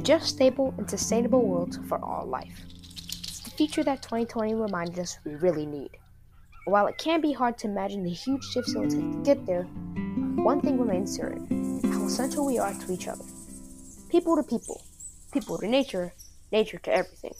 a just, stable, and sustainable world for all life. It's the future that 2020 reminded us we really need. While it can be hard to imagine the huge shifts it will take to get there, one thing remains certain how essential we are to each other. People to people, people to nature, nature to everything.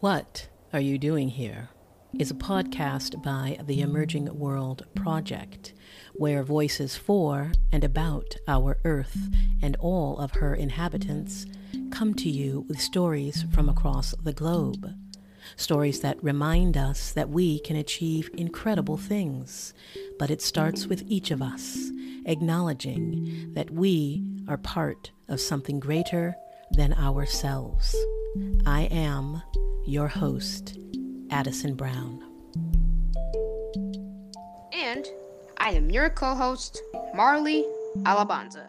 What Are You Doing Here? Is a podcast by the Emerging World Project, where voices for and about our Earth and all of her inhabitants come to you with stories from across the globe. Stories that remind us that we can achieve incredible things, but it starts with each of us acknowledging that we are part of something greater than ourselves. I am your host, Addison Brown. And I am your co host, Marley Alabanza.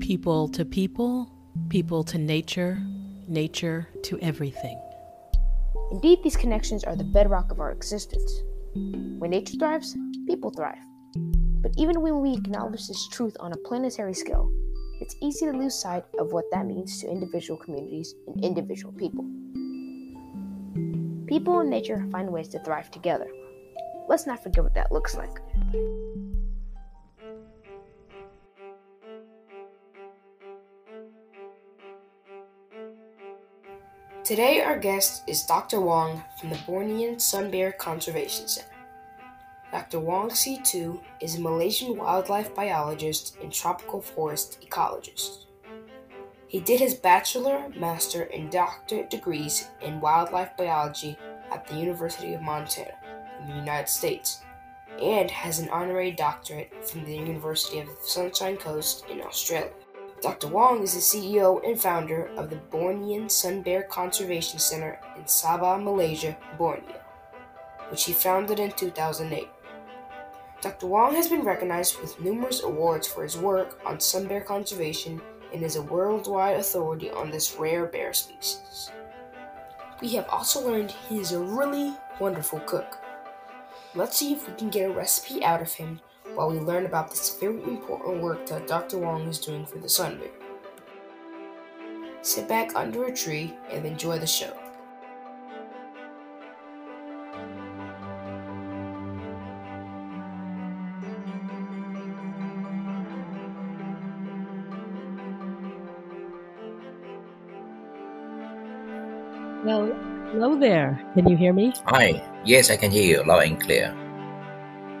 People to people, people to nature, nature to everything. Indeed, these connections are the bedrock of our existence. When nature thrives, people thrive. But even when we acknowledge this truth on a planetary scale, it's easy to lose sight of what that means to individual communities and individual people. People and nature find ways to thrive together. Let's not forget what that looks like. Today, our guest is Dr. Wong from the Bornean Sun Bear Conservation Center. Dr. Wong Siew Te is a Malaysian wildlife biologist and tropical forest ecologist. He did his bachelor, master, and doctorate degrees in wildlife biology at the University of Montana in the United States and has an honorary doctorate from the University of the Sunshine Coast in Australia. Dr. Wong is the CEO and founder of the Bornean Sun Bear Conservation Center in Sabah, Malaysia, Borneo, which he founded in 2008. Dr. Wong has been recognized with numerous awards for his work on sun bear conservation and is a worldwide authority on this rare bear species. We have also learned he is a really wonderful cook. Let's see if we can get a recipe out of him while we learn about this very important work that Dr. Wong is doing for the sun bear. Sit back under a tree and enjoy the show. Well, hello there. Can you hear me? Hi. Yes, I can hear you loud and clear.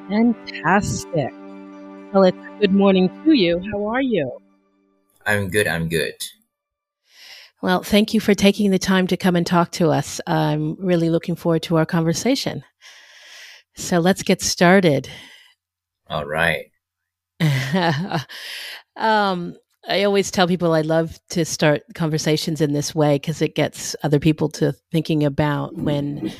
Fantastic. Well, it's good morning to you. How are you? I'm good. I'm good. Well, thank you for taking the time to come and talk to us. I'm really looking forward to our conversation. So let's get started. All right. um, I always tell people I love to start conversations in this way because it gets other people to thinking about when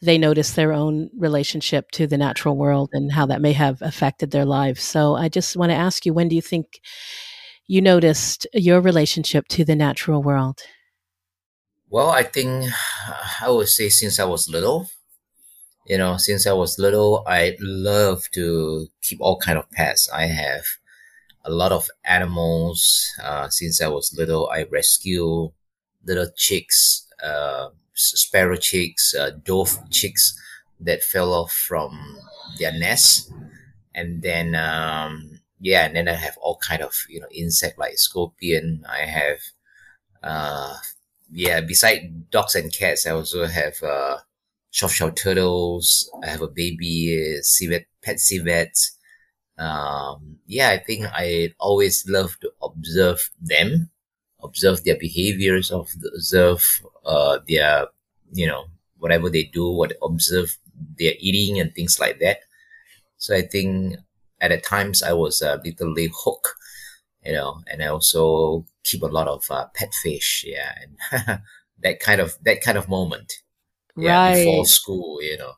they notice their own relationship to the natural world and how that may have affected their lives. So I just want to ask you when do you think you noticed your relationship to the natural world? Well, I think I would say since I was little, you know, since I was little, I love to keep all kind of pets. I have a lot of animals. Uh, since I was little, I rescue little chicks, uh, sparrow chicks, uh, dove chicks that fell off from their nest. And then, um, yeah, and then I have all kind of, you know, insect like scorpion. I have, uh, yeah, beside dogs and cats, I also have, uh, soft-shell turtles. I have a baby civet, pet civet um, yeah, I think I always love to observe them, observe their behaviors, observe uh, their, you know, whatever they do, what observe their eating and things like that. So I think at the times I was a little hooked, you know, and I also keep a lot of uh, pet fish, yeah, and that kind of that kind of moment, yeah, right. before school, you know.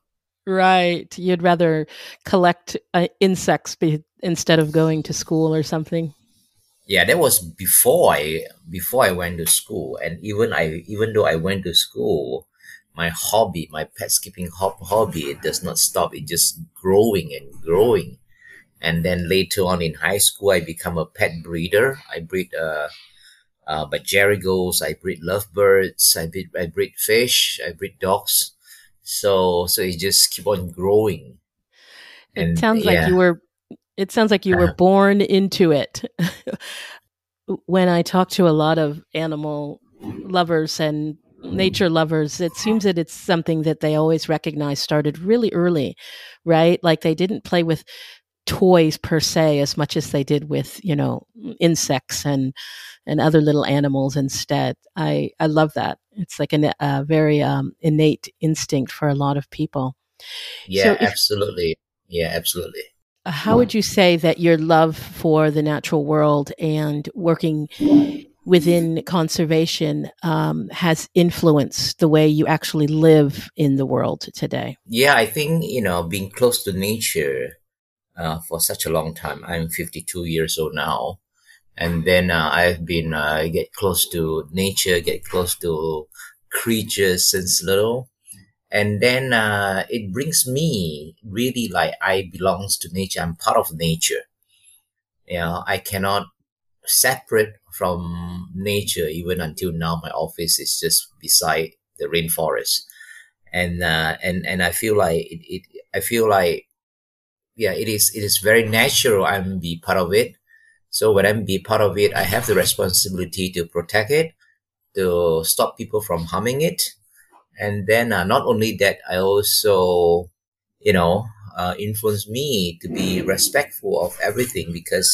Right. You'd rather collect uh, insects be- instead of going to school or something. Yeah, that was before I before I went to school, and even I even though I went to school, my hobby, my pet skipping hobby, it does not stop. It just growing and growing. And then later on in high school, I become a pet breeder. I breed uh, uh, budgerigars, I breed lovebirds, I breed, I breed fish, I breed dogs. So so it just keep on growing. And, it sounds yeah. like you were. It sounds like you were uh-huh. born into it. when I talk to a lot of animal lovers and nature lovers, it seems that it's something that they always recognize started really early, right? Like they didn't play with toys per se as much as they did with you know insects and and other little animals instead i i love that it's like a, a very um, innate instinct for a lot of people yeah so if, absolutely yeah absolutely how would you say that your love for the natural world and working within conservation um, has influenced the way you actually live in the world today? Yeah, I think, you know, being close to nature uh, for such a long time. I'm 52 years old now. And then uh, I've been uh, get close to nature, get close to creatures since little and then uh, it brings me really like I belongs to nature. I'm part of nature. You know, I cannot separate from nature even until now. My office is just beside the rainforest, and uh, and and I feel like it, it. I feel like yeah, it is. It is very natural. I'm be part of it. So when I'm be part of it, I have the responsibility to protect it, to stop people from harming it, and then uh, not only that i also you know uh, influence me to be respectful of everything because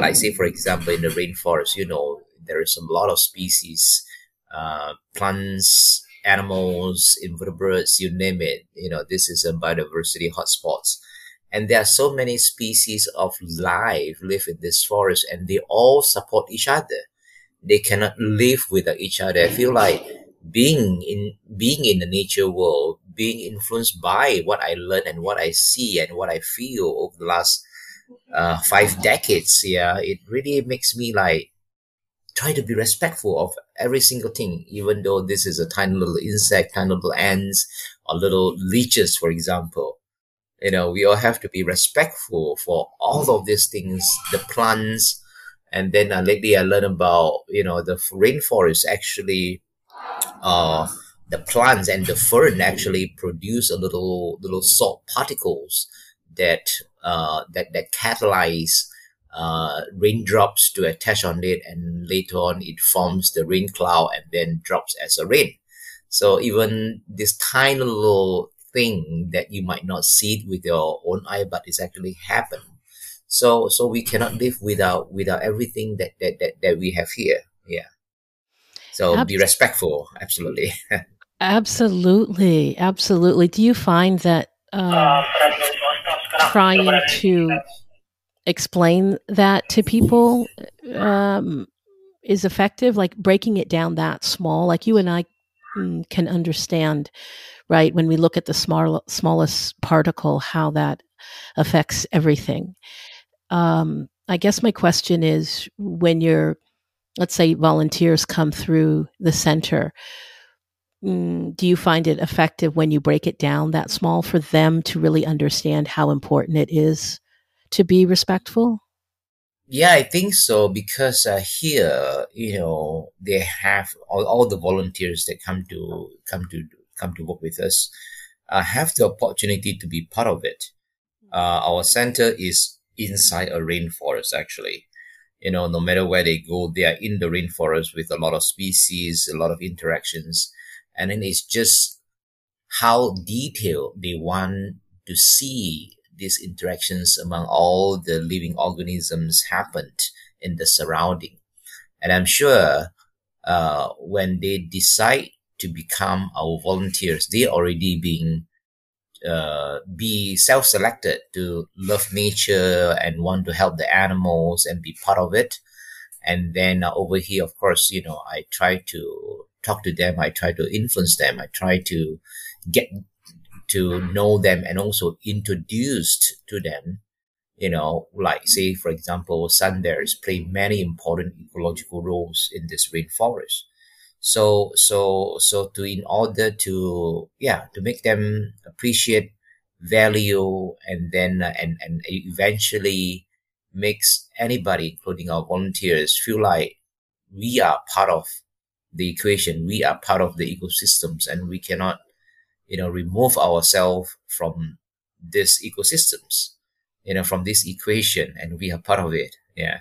like say for example in the rainforest you know there is a lot of species uh, plants animals invertebrates you name it. You know this is a biodiversity hotspots and there are so many species of life live in this forest and they all support each other they cannot live without each other i feel like being in being in the nature world, being influenced by what I learn and what I see and what I feel over the last uh, five decades, yeah, it really makes me like try to be respectful of every single thing, even though this is a tiny little insect, tiny little ants, or little leeches, for example. You know, we all have to be respectful for all of these things, the plants, and then uh, lately I learned about you know the rainforest actually uh, the plants and the fern actually produce a little little salt particles that uh, that that catalyze uh, raindrops to attach on it, and later on it forms the rain cloud and then drops as a rain. So even this tiny little thing that you might not see it with your own eye, but it's actually happened. So so we cannot live without without everything that that that, that we have here. Yeah. So Abs- be respectful. Absolutely. absolutely. Absolutely. Do you find that um, trying to explain that to people um, is effective? Like breaking it down that small, like you and I mm, can understand, right? When we look at the small, smallest particle, how that affects everything. Um, I guess my question is when you're let's say volunteers come through the center mm, do you find it effective when you break it down that small for them to really understand how important it is to be respectful yeah i think so because uh, here you know they have all, all the volunteers that come to come to come to work with us uh, have the opportunity to be part of it uh, our center is inside a rainforest actually you know, no matter where they go, they are in the rainforest with a lot of species, a lot of interactions. And then it's just how detailed they want to see these interactions among all the living organisms happened in the surrounding. And I'm sure uh, when they decide to become our volunteers, they already being uh, be self-selected to love nature and want to help the animals and be part of it. And then uh, over here, of course, you know, I try to talk to them. I try to influence them. I try to get to know them and also introduced to them. You know, like say, for example, sun bears play many important ecological roles in this rainforest. So so so to in order to yeah to make them appreciate value and then uh, and and eventually makes anybody including our volunteers feel like we are part of the equation we are part of the ecosystems and we cannot you know remove ourselves from these ecosystems you know from this equation and we are part of it. Yeah.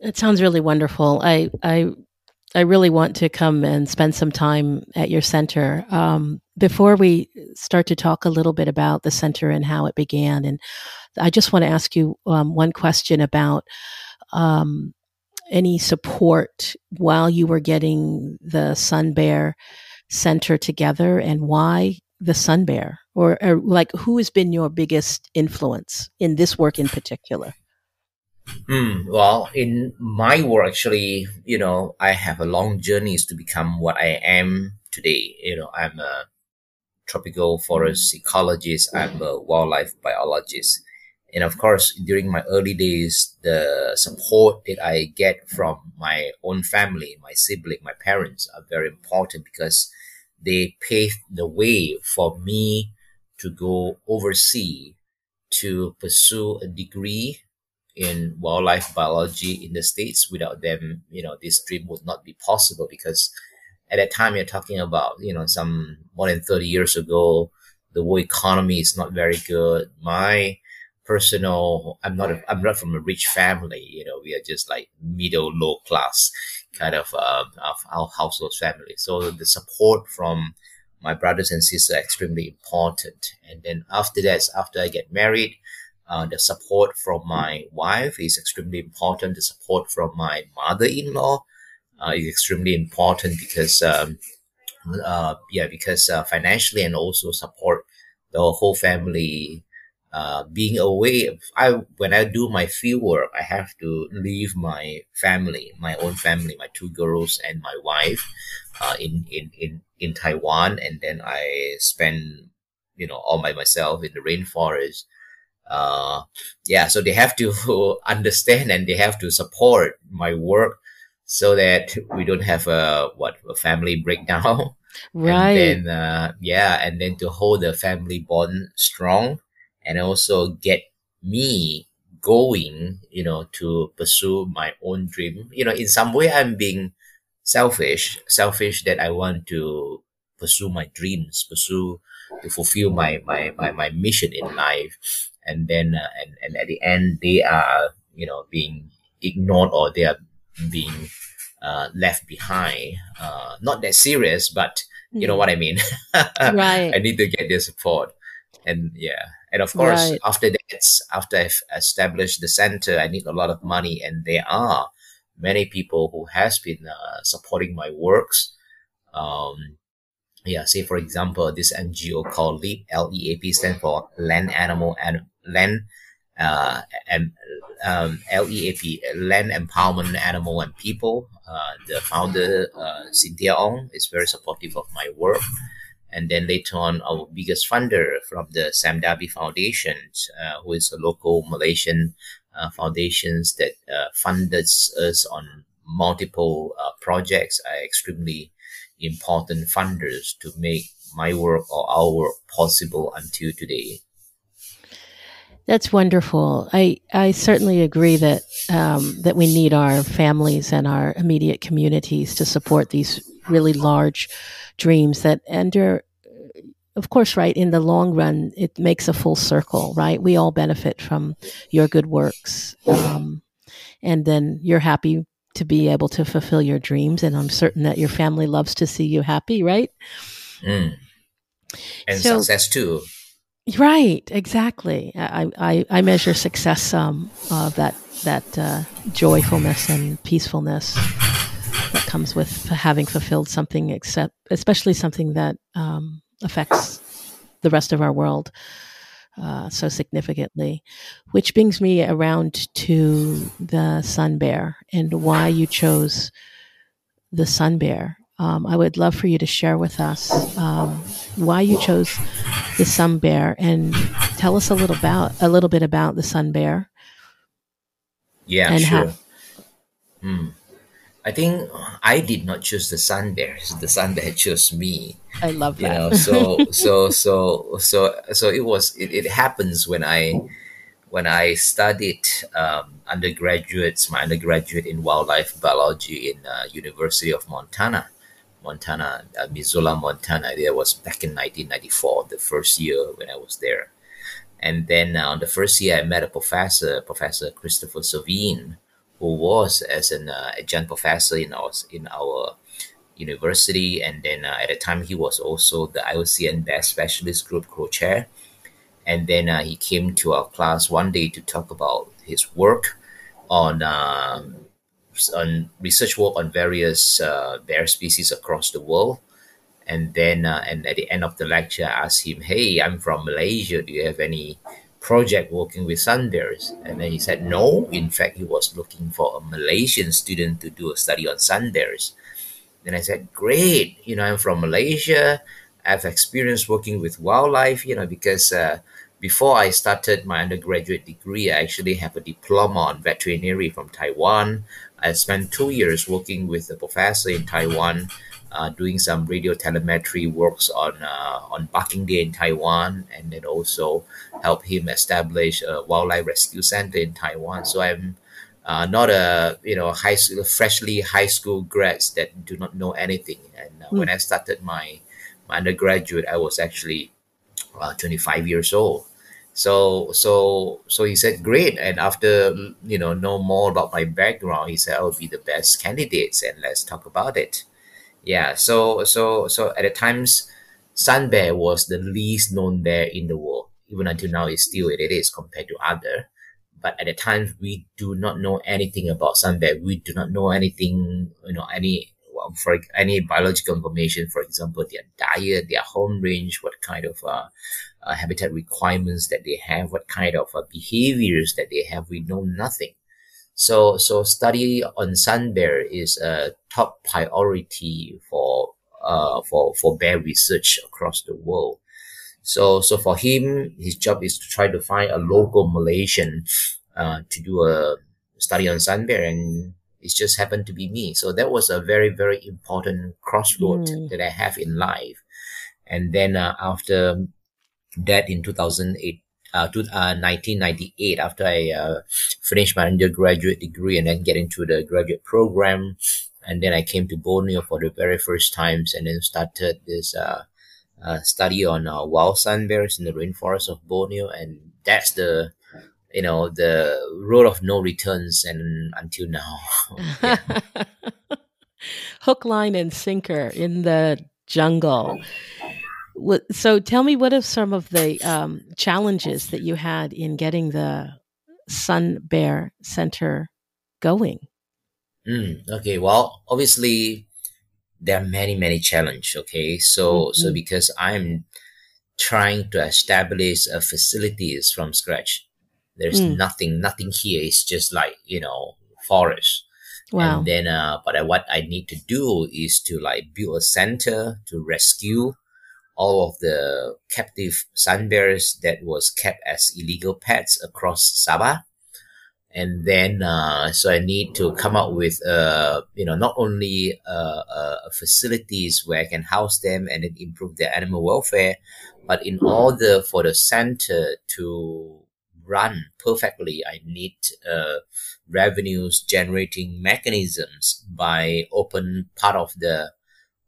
It sounds really wonderful. I i I really want to come and spend some time at your center. Um, before we start to talk a little bit about the center and how it began, and I just want to ask you um, one question about um, any support while you were getting the Sun Bear Center together, and why the Sun Bear, or, or like who has been your biggest influence in this work in particular? Mm, well, in my work, actually, you know, I have a long journey to become what I am today. You know, I'm a tropical forest ecologist. I'm a wildlife biologist. And of course, during my early days, the support that I get from my own family, my sibling, my parents are very important because they paved the way for me to go overseas to pursue a degree in wildlife biology in the states without them you know this dream would not be possible because at that time you're talking about you know some more than 30 years ago the world economy is not very good. My personal i'm not a, i'm not from a rich family you know we are just like middle low class kind of uh, of our household family. So the support from my brothers and sisters are extremely important. And then after that after i get married uh, the support from my wife is extremely important. The support from my mother-in-law uh, is extremely important because, um, uh, yeah, because uh, financially and also support the whole family. Uh, being away, I when I do my field work, I have to leave my family, my own family, my two girls and my wife, uh, in in in in Taiwan, and then I spend, you know, all by myself in the rainforest uh, yeah, so they have to understand and they have to support my work so that we don't have a what a family breakdown. Right. And then uh, yeah, and then to hold the family bond strong and also get me going, you know, to pursue my own dream. You know, in some way I'm being selfish, selfish that I want to pursue my dreams, pursue to fulfill my my my, my mission in life and then uh, and, and at the end they are you know being ignored or they are being uh, left behind. Uh, not that serious but you know what i mean. Right. I need to get their support. And yeah. And of course right. after that after i've established the center i need a lot of money. And there are many people who has been uh, supporting my works. Um, yeah say for example this ngo called leap l-e-a-p stand for land animal and land uh, and um, LEAP, Land Empowerment Animal and People. Uh, the founder, uh, Cynthia Ong, is very supportive of my work. And then later on, our biggest funder from the Sime Darby Foundation, uh, who is a local Malaysian uh, foundations that uh, funded us on multiple uh, projects, are extremely important funders to make my work or our work possible until today. That's wonderful. I, I certainly agree that um, that we need our families and our immediate communities to support these really large dreams that enter of course right in the long run it makes a full circle right we all benefit from your good works um, and then you're happy to be able to fulfill your dreams and i'm certain that your family loves to see you happy right mm. and so, success too Right, exactly. I, I, I measure success um, of that that uh, joyfulness and peacefulness that comes with having fulfilled something, except especially something that um, affects the rest of our world uh, so significantly. Which brings me around to the sun bear and why you chose the sun bear um, I would love for you to share with us um, why you chose the sun bear and tell us a little about a little bit about the sun bear. Yeah, and sure. How- mm. I think I did not choose the sun bear. The sun bear chose me. I love that. You know, so so so so so it was. It, it happens when I when I studied um, undergraduates, my undergraduate in wildlife biology in uh, University of Montana, Montana, uh, Missoula, Montana. That was back in 1994, the first year when I was there. And then uh, on the first year, I met a professor, Professor Christopher Servheen, who was as an uh, adjunct professor in our in our university, and then uh, at the time he was also the IUCN Bear Specialist Group co-chair. And then uh, he came to our class one day to talk about his work on um, on research work on various uh, bear species across the world. And then, uh, and at the end of the lecture, I asked him, "Hey, I'm from Malaysia. Do you have any project working with sun bears?" And then he said, "No. In fact, he was looking for a Malaysian student to do a study on sun bears." Then I said, "Great. You know, I'm from Malaysia. I've experience working with wildlife. You know, because." Uh, before I started my undergraduate degree, I actually have a diploma on veterinary from Taiwan. I spent two years working with a professor in Taiwan uh, doing some radio telemetry works on uh, on Barking Deer in Taiwan, and then also help him establish a wildlife rescue center in Taiwan. So I'm uh, not a you know high school, freshly high school grads that do not know anything. And mm. when I started my my undergraduate, I was actually uh, 25 years old. So so so he said great, and after you know know more about my background, he said I will be the best candidates, and let's talk about it. Yeah so so so at the times sun bear was the least known bear in the world. Even until now it's still it is compared to other. But at the time we do not know anything about sun bear. We do not know anything you know any for any biological information. For example their diet their home range what kind of uh, uh, habitat requirements that they have what kind of uh, behaviors that they have we know nothing so, so study on sun bear is a top priority for uh, for for bear research across the world. So, so for him, his job is to try to find a local Malaysian uh, to do a study on sun bear, and it just happened to be me. So that was a very very important crossroad mm. that I have in life. And then uh, after that, in 2008, uh, uh, 1998 after I uh, finished my undergraduate degree and then get into the graduate program. And then I came to Borneo for the very first times and then started this uh, uh, study on uh, wild sun bears in the rainforest of Borneo. And that's the, you know, the road of no returns and until now. Hook, line, and sinker in the jungle. So tell me, what are some of the um, challenges that you had in getting the Sun Bear Center going? Mm, okay, well, obviously there are many many challenges. Okay, so mm-hmm. so because I'm trying to establish a facilities from scratch, there's mm. nothing nothing here. It's just like you know forest. Wow. And then, uh, but I, what I need to do is to like build a center to rescue all of the captive sun bears that was kept as illegal pets across Sabah. And then, uh, so I need to come up with, uh, you know, not only uh, uh, facilities where I can house them and then improve their animal welfare, but in order for the center to run perfectly, I need uh, revenues generating mechanisms by open part of the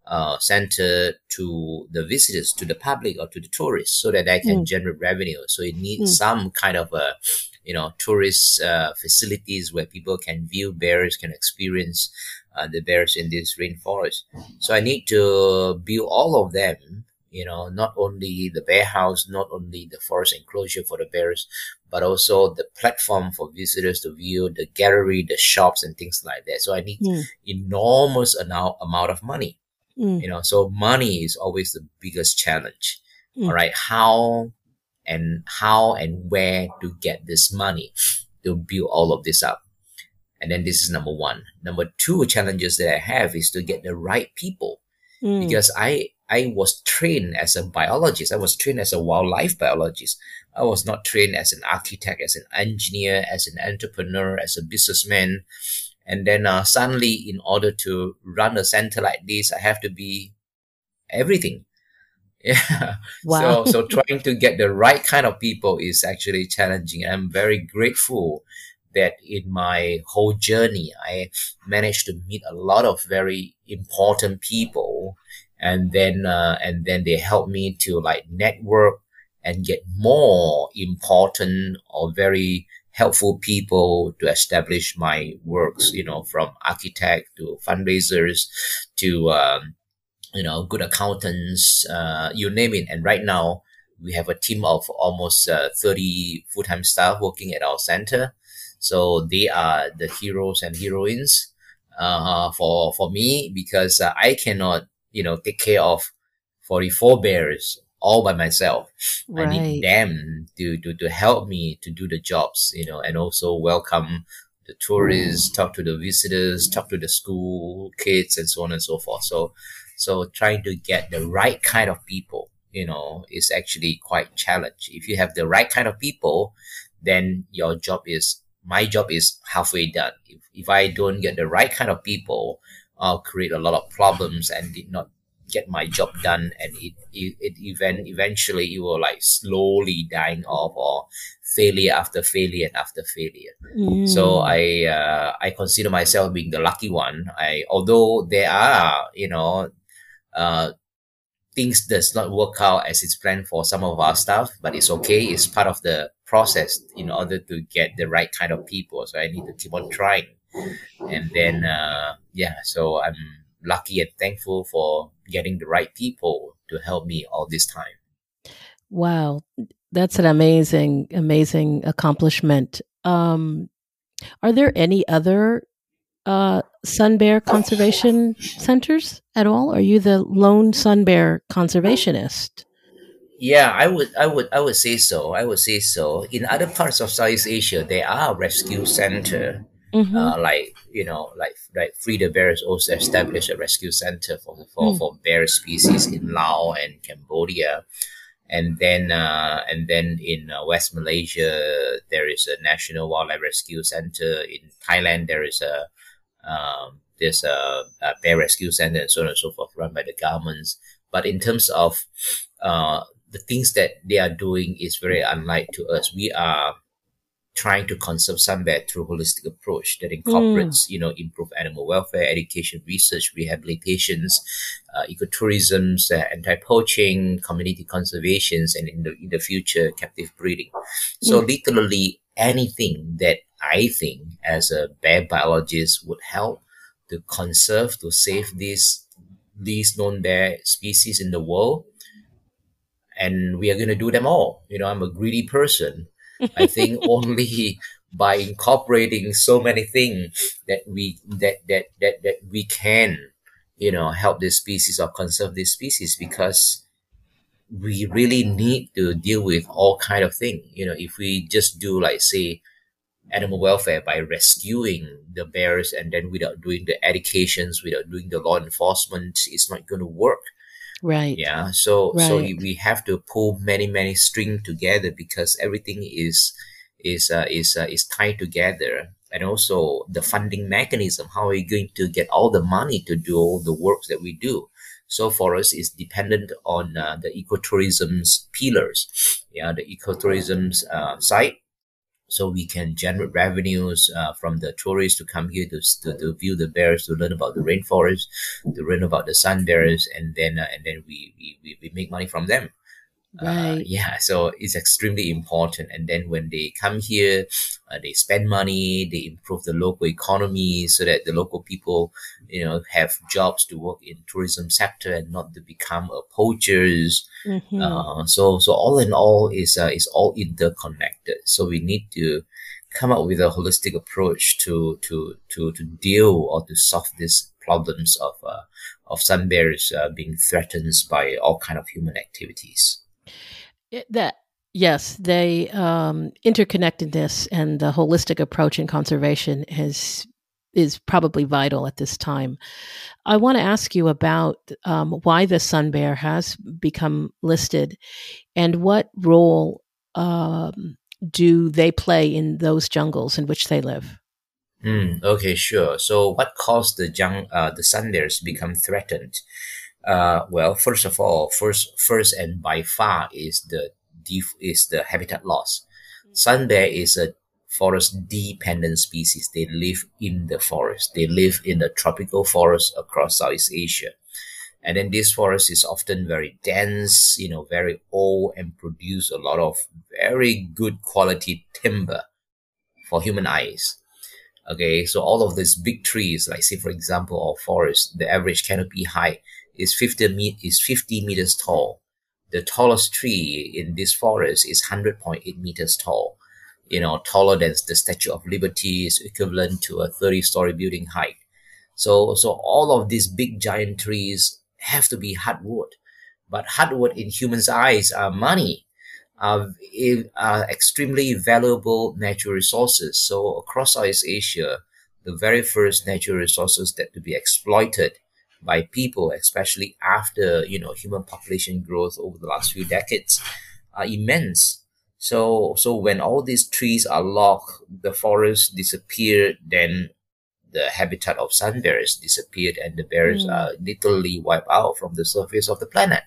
uh, center to the visitors, to the public, or to the tourists, so that they can mm. generate revenue. So it needs mm. some kind of a, you know, tourist uh, facilities where people can view bears, can experience uh, the bears in this rainforest. So I need to build all of them. You know, not only the bear house, not only the forest enclosure for the bears, but also the platform for visitors to view, the gallery, the shops, and things like that. So I need mm. enormous amount amount of money. Mm. You know, so money is always the biggest challenge. Mm. All right. How and how and where to get this money to build all of this up. And then this is number one. Number two challenges that I have is to get the right people. Mm. Because I I was trained as a biologist. I was trained as a wildlife biologist. I was not trained as an architect, as an engineer, as an entrepreneur, as a businessman And then uh, suddenly, in order to run a center like this, I have to be everything. Yeah. Wow. So, so trying to get the right kind of people is actually challenging. I'm very grateful that in my whole journey, I managed to meet a lot of very important people. And then, uh, and then they helped me to like network and get more important or very helpful people to establish my works, you know, from architect to fundraisers to, um, you know, good accountants, uh, you name it. And right now we have a team of almost uh, 30 full-time staff working at our center. So they are the heroes and heroines, uh, for, for me because uh, I cannot, you know, take care of 44 bears all by myself. Right. I need them to, to, to help me to do the jobs, you know, and also welcome the tourists, talk to the visitors, talk to the school kids and so on and so forth. So, so trying to get the right kind of people, you know, is actually quite challenge. If you have the right kind of people, then your job is, my job is halfway done. If, if I don't get the right kind of people, I'll create a lot of problems and did not get my job done and it, it, it event eventually it will like slowly dying off or failure after failure and after failure. Mm. so i uh, i consider myself being the lucky one. I although there are you know uh things does not work out as it's planned for some of our staff but it's okay. It's part of the process in order to get the right kind of people. So i need to keep on trying. And then uh yeah so i'm lucky and thankful for getting the right people to help me all this time. Wow, that's an amazing, amazing accomplishment. Um, are there any other uh, sun bear conservation centers at all? Are you the lone sun bear conservationist? Yeah, I would, I would, I would say so. I would say so. In other parts of Southeast Asia, there are rescue center, Mm-hmm. uh, like you know, like like Free the Bears also established a rescue center for for, Mm. for bear species in Laos and Cambodia, and then uh, and then in uh, West Malaysia there is a National Wildlife Rescue Center. In Thailand there is a um, there's a, a bear rescue center and so on and so forth run by the governments. But in terms of uh, the things that they are doing is very unlike to us. We are trying to conserve sun bear through holistic approach that incorporates, you know, improve animal welfare, education, research, rehabilitations, uh, ecotourisms, uh, anti-poaching, community conservations, and in the in the future, captive breeding. So literally anything that I think as a bear biologist would help to conserve, to save these these known bear species in the world. And we are going to do them all. You know, I'm a greedy person. I think only by incorporating so many things that we that that that that we can, you know, help this species or conserve this species because we really need to deal with all kind of thing. You know, if we just do like say animal welfare by rescuing the bears and then without doing the educations, without doing the law enforcement, it's not going to work Right. yeah so so we have to pull many many string together because everything is is uh, is uh, is tied together. And also the funding mechanism how are we going to get all the money to do all the works that we do? So for us it's dependent on uh, the ecotourism's pillars. Yeah the ecotourism's uh, side so we can generate revenues uh, from the tourists to come here to, to, to view the bears to learn about the rainforest to learn about the sun bears and then uh, and then we, we, we- we make money from them uh, yeah so it's extremely important and then when they come here uh, they spend money they improve the local economy so that the local people you know have jobs to work in tourism sector and not to become uh, poachers Mhm. uh, so so all in all is uh, is all interconnected. So we need to come up with a holistic approach to to to to deal or to solve these problems of uh, of sun bears uh, being threatened by all kind of human activities. It- that yes, they um, interconnectedness and the holistic approach in conservation is is probably vital at this time. I want to ask you about um, why the sun bear has become listed, and what role um, do they play in those jungles in which they live? Mm, okay, sure. So, what caused the young, uh, the sun bears become threatened? Uh, well, first of all, first, first and by far is the def- is the habitat loss. Sun bear is a forest dependent species. They live in the forest. They live in the tropical forest across Southeast Asia. And then this forest is often very dense, you know, very old and produce a lot of very good quality timber for human eyes. Okay, so all of these big trees, like say for example, our forest, the average canopy height is 50 me- is 50 meters tall. The tallest tree in this forest is 100.8 meters tall. You know, taller than the Statue of Liberty is equivalent to a 30 story building height. So, so all of these big giant trees have to be hardwood, but hardwood in humans' eyes are money, are, are extremely valuable natural resources. So across Southeast Asia, the very first natural resources that to be exploited by people, especially after you know human population growth over the last few decades, are immense. So so when all these trees are locked, the forests disappear, then the habitat of sun bears disappeared and the bears Mm. are literally wiped out from the surface of the planet.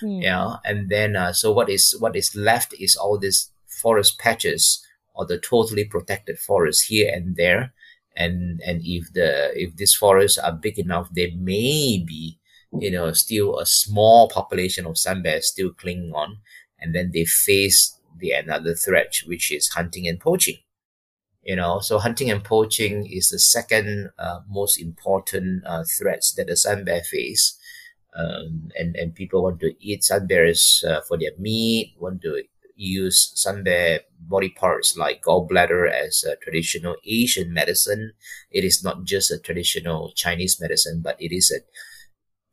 Hmm. Yeah, and then uh, so what is what is left is all these forest patches or the totally protected forest here and there, and and if the if these forests are big enough, there may be you know still a small population of sun bears still clinging on, and then they face the another threat, which is hunting and poaching. You know, so hunting and poaching is the second uh, most important uh, threats that the sun bear face um, and and people want to eat sun bears uh, for their meat, want to use sun bear body parts like gallbladder as a traditional Asian medicine. It is not just a traditional Chinese medicine, but it is a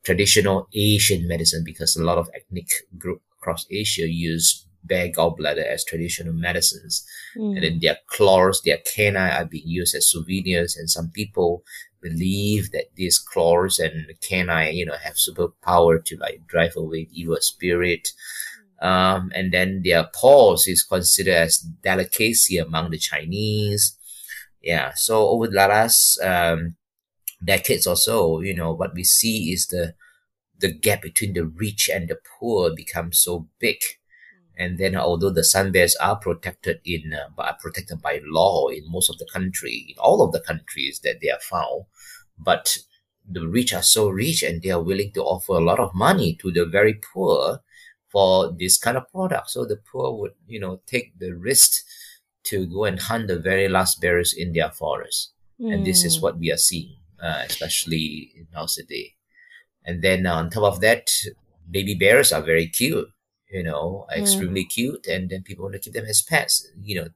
traditional Asian medicine because a lot of ethnic group across Asia use bear gallbladder as traditional medicines Hmm. and then their claws, their canine are being used as souvenirs. And some people believe that these claws and canine, you know, have superpower to like drive away evil spirit. Um, and then their paws is considered as delicacy among the Chinese. Yeah. So over the last um, decades or so, you know, what we see is the the gap between the rich and the poor becomes so big. And then, although the sun bears are protected in, uh, are protected by law in most of the country, in all of the countries that they are found, but the rich are so rich and they are willing to offer a lot of money to the very poor for this kind of product. So the poor would, you know, take the risk to go and hunt the very last bears in their forest. And this is Hmm. what we are seeing, uh, especially in nowadays. And then on top of that, baby bears are very cute, you know, Mm. extremely cute. And then people want to keep them as pets, you know,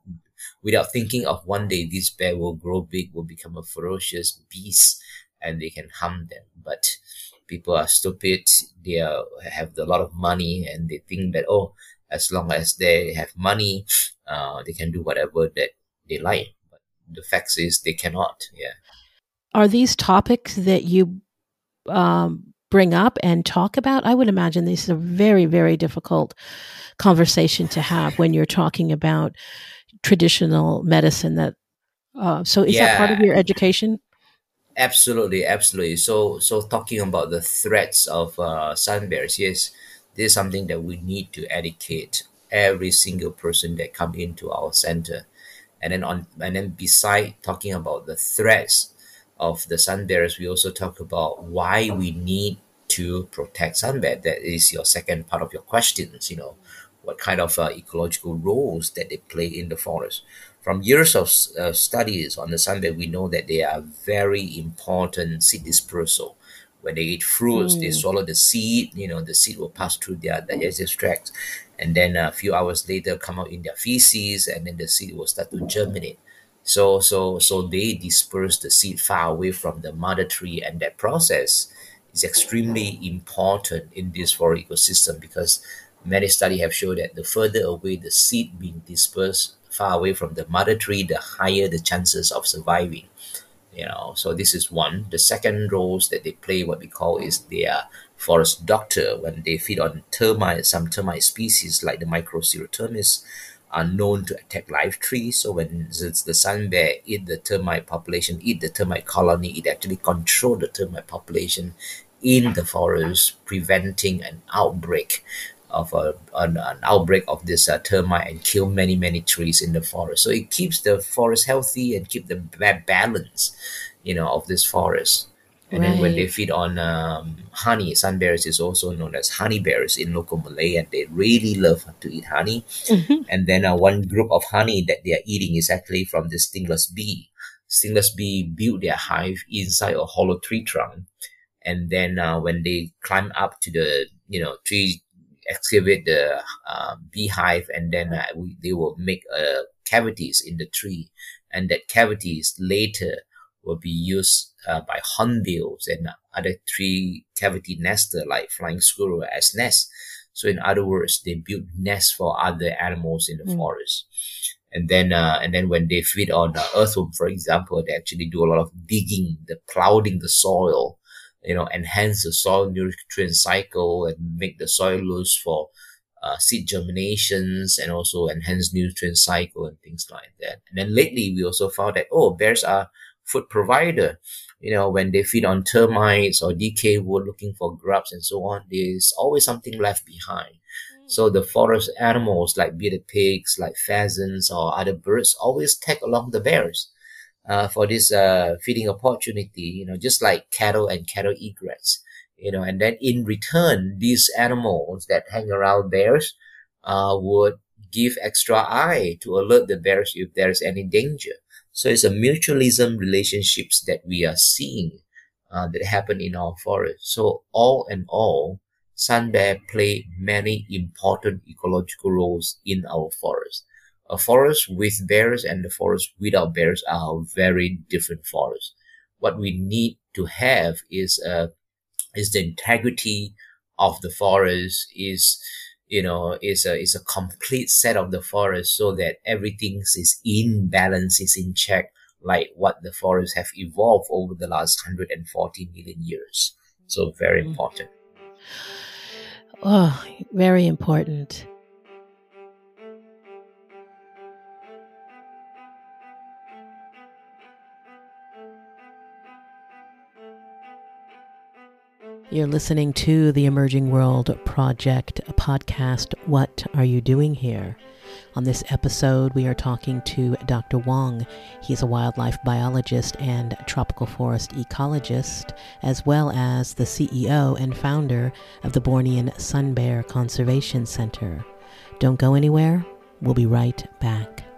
without thinking of one day this bear will grow big, will become a ferocious beast, and they can harm them. But people are stupid. They are, have a lot of money, and they think that oh, as long as they have money, uh, they can do whatever that they like. But the fact is, they cannot. Yeah. Are these topics that you um, bring up and talk about? I would imagine this is a very, very difficult conversation to have when you're talking about traditional medicine. That uh, so is that part of your education? Absolutely, absolutely. So, so talking about the threats of uh, sun bears, yes, this is something that we need to educate every single person that come into our center, and then on, and then beside talking about the threats of the sun bears, we also talk about why we need to protect sun bear. That is your second part of your questions. You know, what kind of uh, ecological roles that they play in the forest from years of uh, studies on the sun bear, we know that they are very important seed dispersal. When they eat fruits, they Mm. swallow the seed. You know, the seed will pass through their digestive tract, and then a few hours later, come out in their feces, and then the seed will start to germinate. So, so, so they disperse the seed far away from the mother tree, and that process is extremely important in this forest ecosystem because many studies have shown that the further away the seed being dispersed far away from the mother tree, the higher the chances of surviving. You know, so this is one. The second roles that they play, what we call is they are forest doctor when they feed on termites, some termite species like the Microcerotermes are known to attack live trees. So when the sun bear eat the termite population, eat the termite colony, it actually control the termite population in the forest, preventing an outbreak of a, an, an outbreak of this uh, termite and kill many many trees in the forest. So it keeps the forest healthy and keep the balance, you know, of this forest. And right. then when they feed on um, honey, sun bears is also known as honey bears in local Malay, and they really love to eat honey. Mm-hmm. And then uh, one group of honey that they are eating is actually from the stingless bee. Stingless bee build their hive inside a hollow tree trunk, and then uh, when they climb up to the you know tree, excavate the uh, beehive, and then uh, we, they will make uh, cavities in the tree, and that cavities later will be used uh, by hornbills and other tree cavity nester like flying squirrel as nests. So in other words, they build nests for other animals in the mm. forest. And then, uh, and then when they feed on the earthworm, for example, they actually do a lot of digging, the plowing the soil, you know, enhance the soil nutrient cycle and make the soil loose for uh, seed germinations and also enhance nutrient cycle and things like that. And then lately, we also found that oh, bears are food provider. You know, when they feed on termites or decay wood looking for grubs and so on, there's always something left behind. Mm. So the forest animals like bearded pigs, like pheasants or other birds always tag along the bears. Uh, for this uh, feeding opportunity, you know, just like cattle and cattle egrets, you know, and then in return, these animals that hang around bears uh, would give extra eye to alert the bears if there's any danger. So it's a mutualism relationships that we are seeing uh, that happen in our forest. So all in all, sun bear play many important ecological roles in our forest. A forest with bears and the forest without bears are very different forests. What we need to have is uh, is the integrity of the forest is you know is a is a complete set of the forest so that everything is in balance is in check like what the forests have evolved over the last 140 million years so very mm-hmm. important oh very important You're listening to the Emerging World Project podcast. What are you doing here? On this episode, we are talking to Dr. Wong. He's a wildlife biologist and tropical forest ecologist, as well as the CEO and founder of the Bornean Sun Bear Conservation Center. Don't go anywhere. We'll be right back.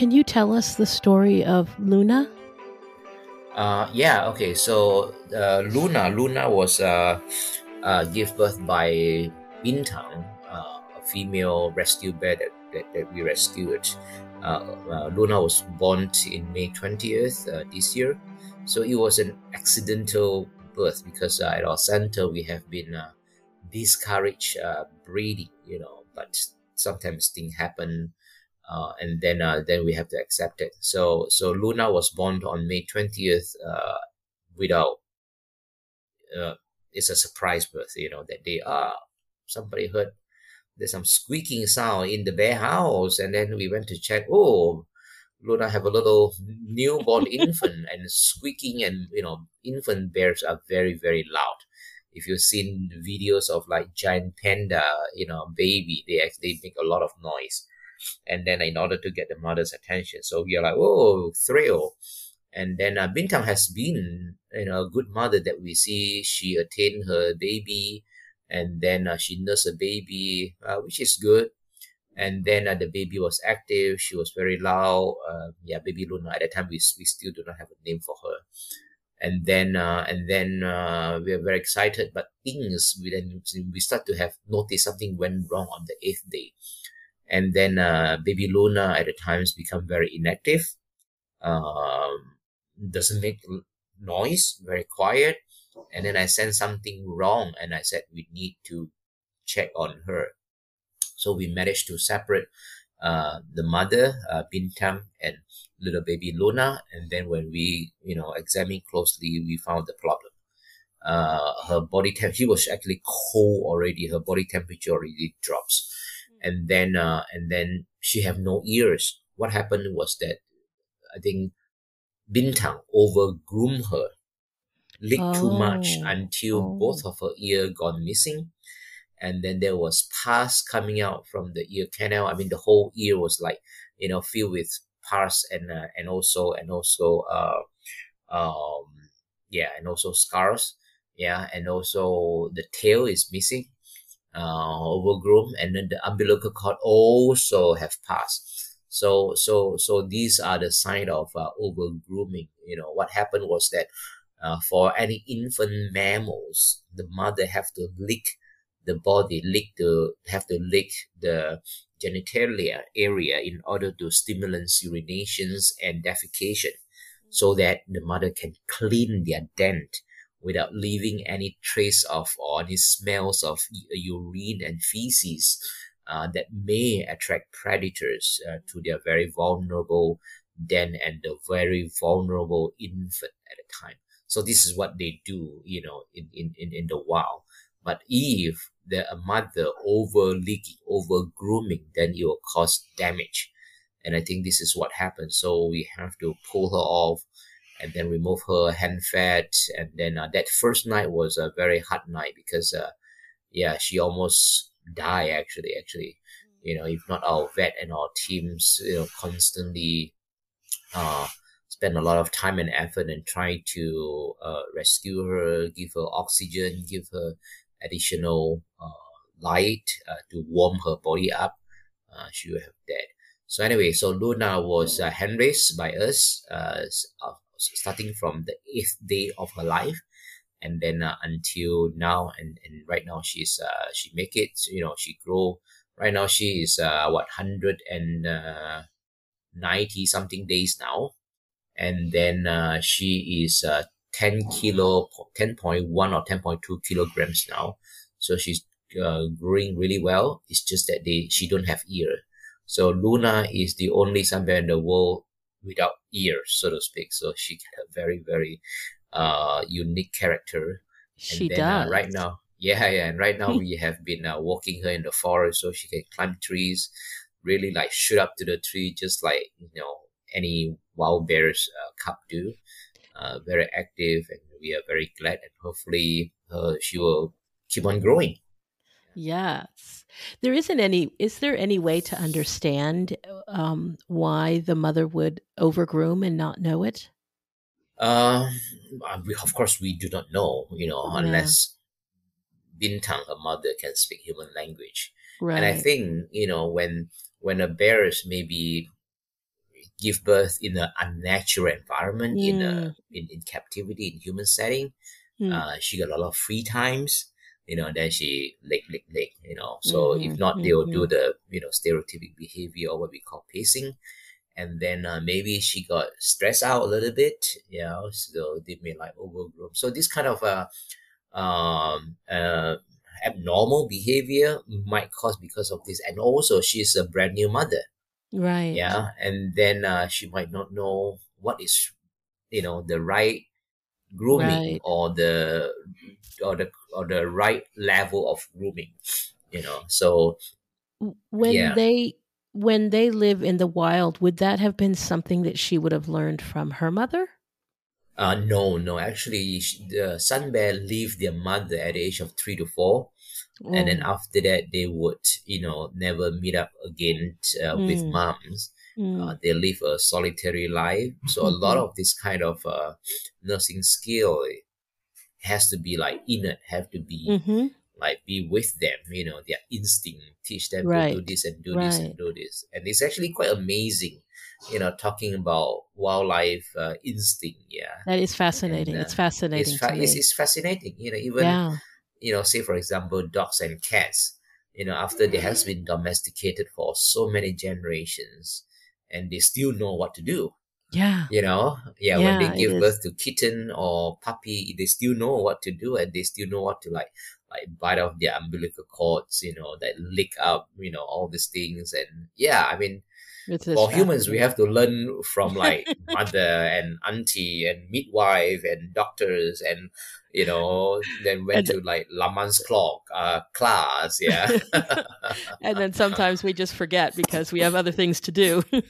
Can you tell us the story of Luna? Uh, yeah, okay. So uh, Luna, Luna was uh, uh, give birth by Bintang, uh, a female rescue bear that, that, that we rescued. Uh, uh, Luna was born in May 20th uh, this year. So it was an accidental birth because at our center we have been discouraged breeding, you know, but sometimes things happen uh, and then uh, then we have to accept it. So so Luna was born on May twentieth uh, without. Uh, it's a surprise birth, you know that they are. Somebody heard there's some squeaking sound in the bear house, and then we went to check. Oh, Luna have a little newborn infant, and squeaking, and you know, infant bears are very very loud. If you've seen videos of like giant panda, you know, baby, they actually make a lot of noise and then in order to get the mother's attention. So we are like, oh, thrill. And then uh, Bintang has been, you know, a good mother that we see. She attained her baby, and then uh, she nursed a baby, uh, which is good. And then uh, the baby was active. She was very loud. Uh, yeah, baby Luna. At that time, we, we still do not have a name for her. And then uh, and then uh, we are very excited. But things we then we start to have noticed something went wrong on the eighth day and then uh, baby Luna at the times become very inactive, um, doesn't make noise, very quiet. And then I sense something wrong, and I said we need to check on her. So we managed to separate uh, the mother, uh, Bintang, and little baby Luna. And then when we, you know, examined closely, we found the problem. Uh, her body temp, she was actually cold already. Her body temperature already drops. And then, uh, and then she have no ears. What happened was that I think Bintang over overgroomed her, licked oh. too much oh. until oh. both of her ear gone missing and then there was pus coming out from the ear canal. I mean, the whole ear was like, you know, filled with pus and uh, and also and also uh, um, yeah, and also scars. Yeah, and also the tail is missing, uh, overgrown, and then the umbilical cord also have passed. So so so these are the sign of uh, overgrooming. You know, what happened was that. Uh, for any infant mammals, the mother have to lick the body lick the have to lick the genitalia area in order to stimulate urinations and defecation so that the mother can clean their dent without leaving any trace of or any smells of urine and feces uh, that may attract predators uh, to their very vulnerable den and the very vulnerable infant at a time. So this is what they do, you know, in, in, in, in the wild. But if the mother over leaking, over grooming, then it will cause damage. And I think this is what happened. So we have to pull her off and then remove her hand fat. And then uh, that first night was a very hard night because, uh, yeah, she almost died actually, actually. You know, if not our vet and our teams, you know, constantly, uh, spend a lot of time and effort in trying to uh, rescue her, give her oxygen, give her additional uh, light uh, to warm her body up, uh, she would have died. So anyway, so Luna was uh, hand raised by us, uh, starting from the eighth day of her life, and then uh, until now, and, and right now she's uh, she make it. You know, she grow. Right now she is uh, what hundred and uh, ninety something days now, and then uh, she is uh, 10 kilo, 10.1 or 10.2 kilograms now. So she's uh, growing really well. It's just that they she don't have ear. So Luna is the only bear in the world without ears, so to speak. So she got a very, very uh, unique character. She then, uh, does. Uh, right now, yeah, yeah. And right now we have been uh, walking her in the forest so she can climb trees, really like shoot up to the tree, just like, you know, any wild bears uh, cub do uh, very active, and we are very glad. And hopefully, uh, she will keep on growing. Yes, there isn't any. Is there any way to understand um, why the mother would overgroom and not know it? Um, uh, we, of course, we do not know. You know, yeah. unless Bintang, her mother, can speak human language. Right. And I think you know when when a bear is maybe give birth in an unnatural environment in a mm. in, in captivity in human setting mm. uh, she got a lot of free times you know and then she lick lick lick you know so mm-hmm. if not mm-hmm. do the you know stereotypic behavior or what we call pacing and then uh, maybe she got stressed out a little bit you know so they may like overgroom so this kind of uh, um, uh, abnormal behavior might cause because of this and also she's a brand new mother Right. Yeah. And then uh, she might not know what is, you know, the right grooming right. or the or the or the right level of grooming. You know. So when yeah. they when they live in the wild, would that have been something that she would have learned from her mother? Uh, no, no. Actually, the sun bear leave their mother at the age of three to four, and then mm. after that they would you know never meet up again uh, mm. with moms mm. uh, they live a solitary life so a lot of this kind of uh, nursing skill has to be like innate have to be mm-hmm. like be with them you know their instinct teach them right. to do this and do right. this and do this and it's actually quite amazing you know talking about wildlife uh, instinct yeah that is fascinating and, uh, it's fascinating it's, fa- it's, it's, fascinating you know even yeah you know, say for example, dogs and cats, you know, after they has been domesticated for so many generations and they still know what to do. Yeah. You know, yeah, yeah when they give birth to kitten or puppy, they still know what to do and they still know what to like, like bite off their umbilical cords, you know, that lick up, you know, all these things. And yeah, I mean, for humans, we have to learn from like mother and auntie and midwife and doctors and you know then went and, to like Lamaze clock uh, class yeah. And then sometimes we just forget because we have other things to do.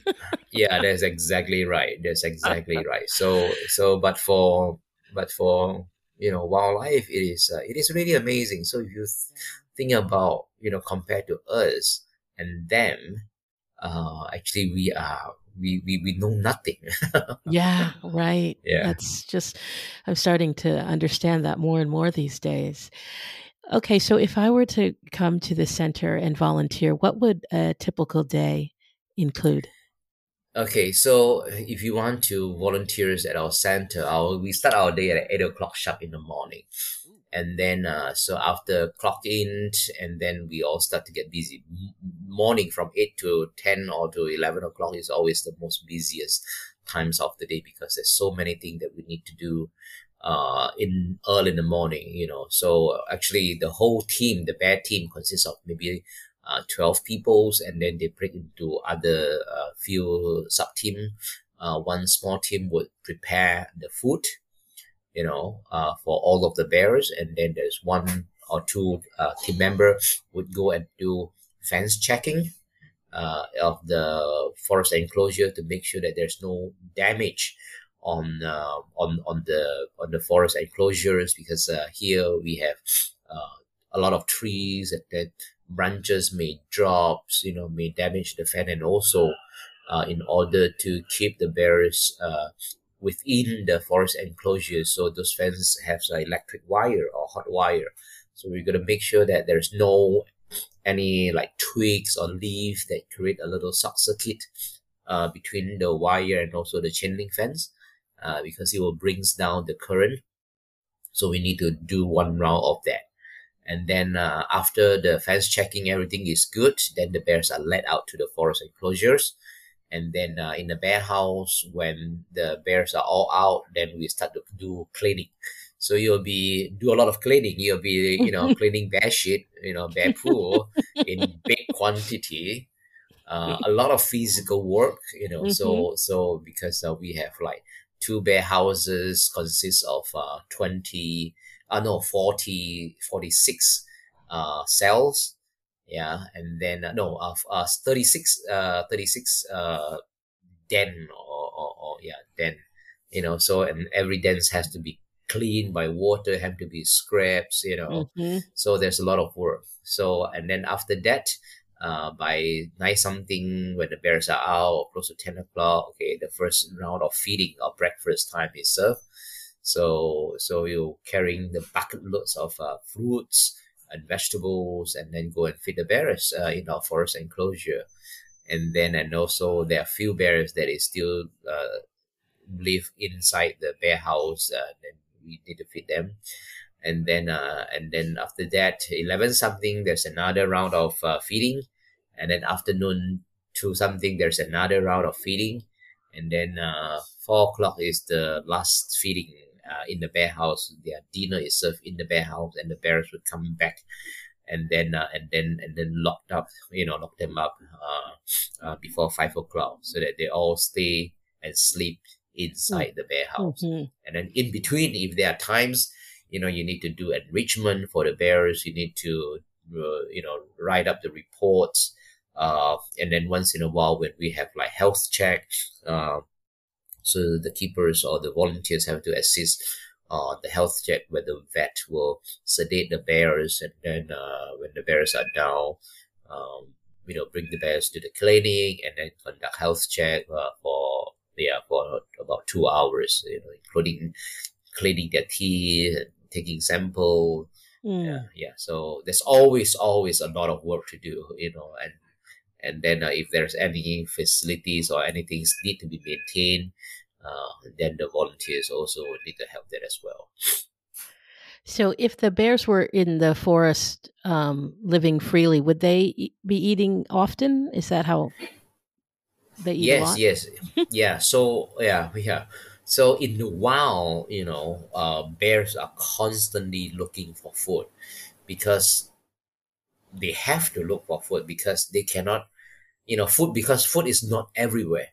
Yeah that's exactly right that's exactly right. So so but for but for you know wildlife it is uh, it is really amazing. So if you th- think about you know compared to us and them uh actually we are we we, we know nothing. Yeah right. Yeah. That's just i'm starting to understand that more and more these days. Okay so if i were to come to the center and volunteer what would a typical day include? Okay, so if you want to volunteer at our center, our we start our day at eight o'clock sharp in the morning, and then uh, so after clock in, and then we all start to get busy. Morning from eight to ten or to eleven o'clock is always the most busiest times of the day because there's so many things that we need to do uh, in early in the morning. You know, so actually the whole team, the bear team, consists of maybe uh, 12 peoples and then they break into other uh, few sub team uh, one small team would prepare the food you know uh, for all of the bears and then there's one or two uh, team member would go and do fence checking uh, of the forest enclosure to make sure that there's no damage on uh, on on the on the forest enclosures because uh, here we have uh, a lot of trees that, that branches may drop, you know, may damage the fan, and also uh, in order to keep the bears uh, within the forest enclosure, so those fences have like electric wire or hot wire. So we're gonna make sure that there's no any like twigs or leaves that create a little short circuit uh, between the wire and also the chain link fence uh, because it will brings down the current. So we need to do one round of that. And then uh, after the fence checking, everything is good. Then the bears are let out to the forest enclosures. And then uh, in the bear house, when the bears are all out, then we start to do cleaning. So you'll be do a lot of cleaning. You'll be you know cleaning bear shit, you know bear poo in big quantity. Uh, a lot of physical work, you know. Mm-hmm. So so because uh, we have like two bear houses consists of uh, twenty uh, no, 40, 46 uh, cells. Yeah. And then, uh, no, uh, uh, 36, uh, 36 uh, den or, or, or, yeah, den, you know, so, and every den has to be cleaned by water, have to be scrapes, you know. Mm-hmm. So there's a lot of work. So, and then after that, uh, by nine something when the bears are out, close to 10 o'clock, okay, the first round of feeding or breakfast time is served. So so you're carrying the bucket loads of uh, fruits and vegetables, and then go and feed the bears uh, in our forest enclosure. And then and also there are few bears that is still uh, live inside the bear house. Uh, then we need to feed them. And then uh, and then after that, eleven something, there's another round of uh, feeding, and then afternoon to something, there's another round of feeding, and then uh, four o'clock is the last feeding uh, in the bear house. Their dinner is served in the bear house, and the bears would come back, and then uh, and then and then locked up, you know, lock them up uh, uh, before five o'clock, so that they all stay and sleep inside the bear house. Mm-hmm. And then in between, if there are times, you know, you need to do enrichment for the bears. You need to, uh, you know, write up the reports. Uh, and then once in a while, when we have like health checks, uh, so the keepers or the volunteers have to assist uh, the health check where the vet will sedate the bears and then uh, when the bears are down, um, you know, bring the bears to the clinic and then conduct health check uh, for yeah for about two hours, you know, including cleaning their teeth, taking sample. Mm. Yeah, yeah. So there's always always a lot of work to do, you know, and and then uh, if there's any facilities or anything need to be maintained uh, then the volunteers also need to help that as well. So if the bears were in the forest um, living freely would they be eating often? Is that how they eat yes yes. Yeah so yeah yeah. So in the wild you know uh, bears are constantly looking for food because they have to look for food because they cannot, you know, food because food is not everywhere.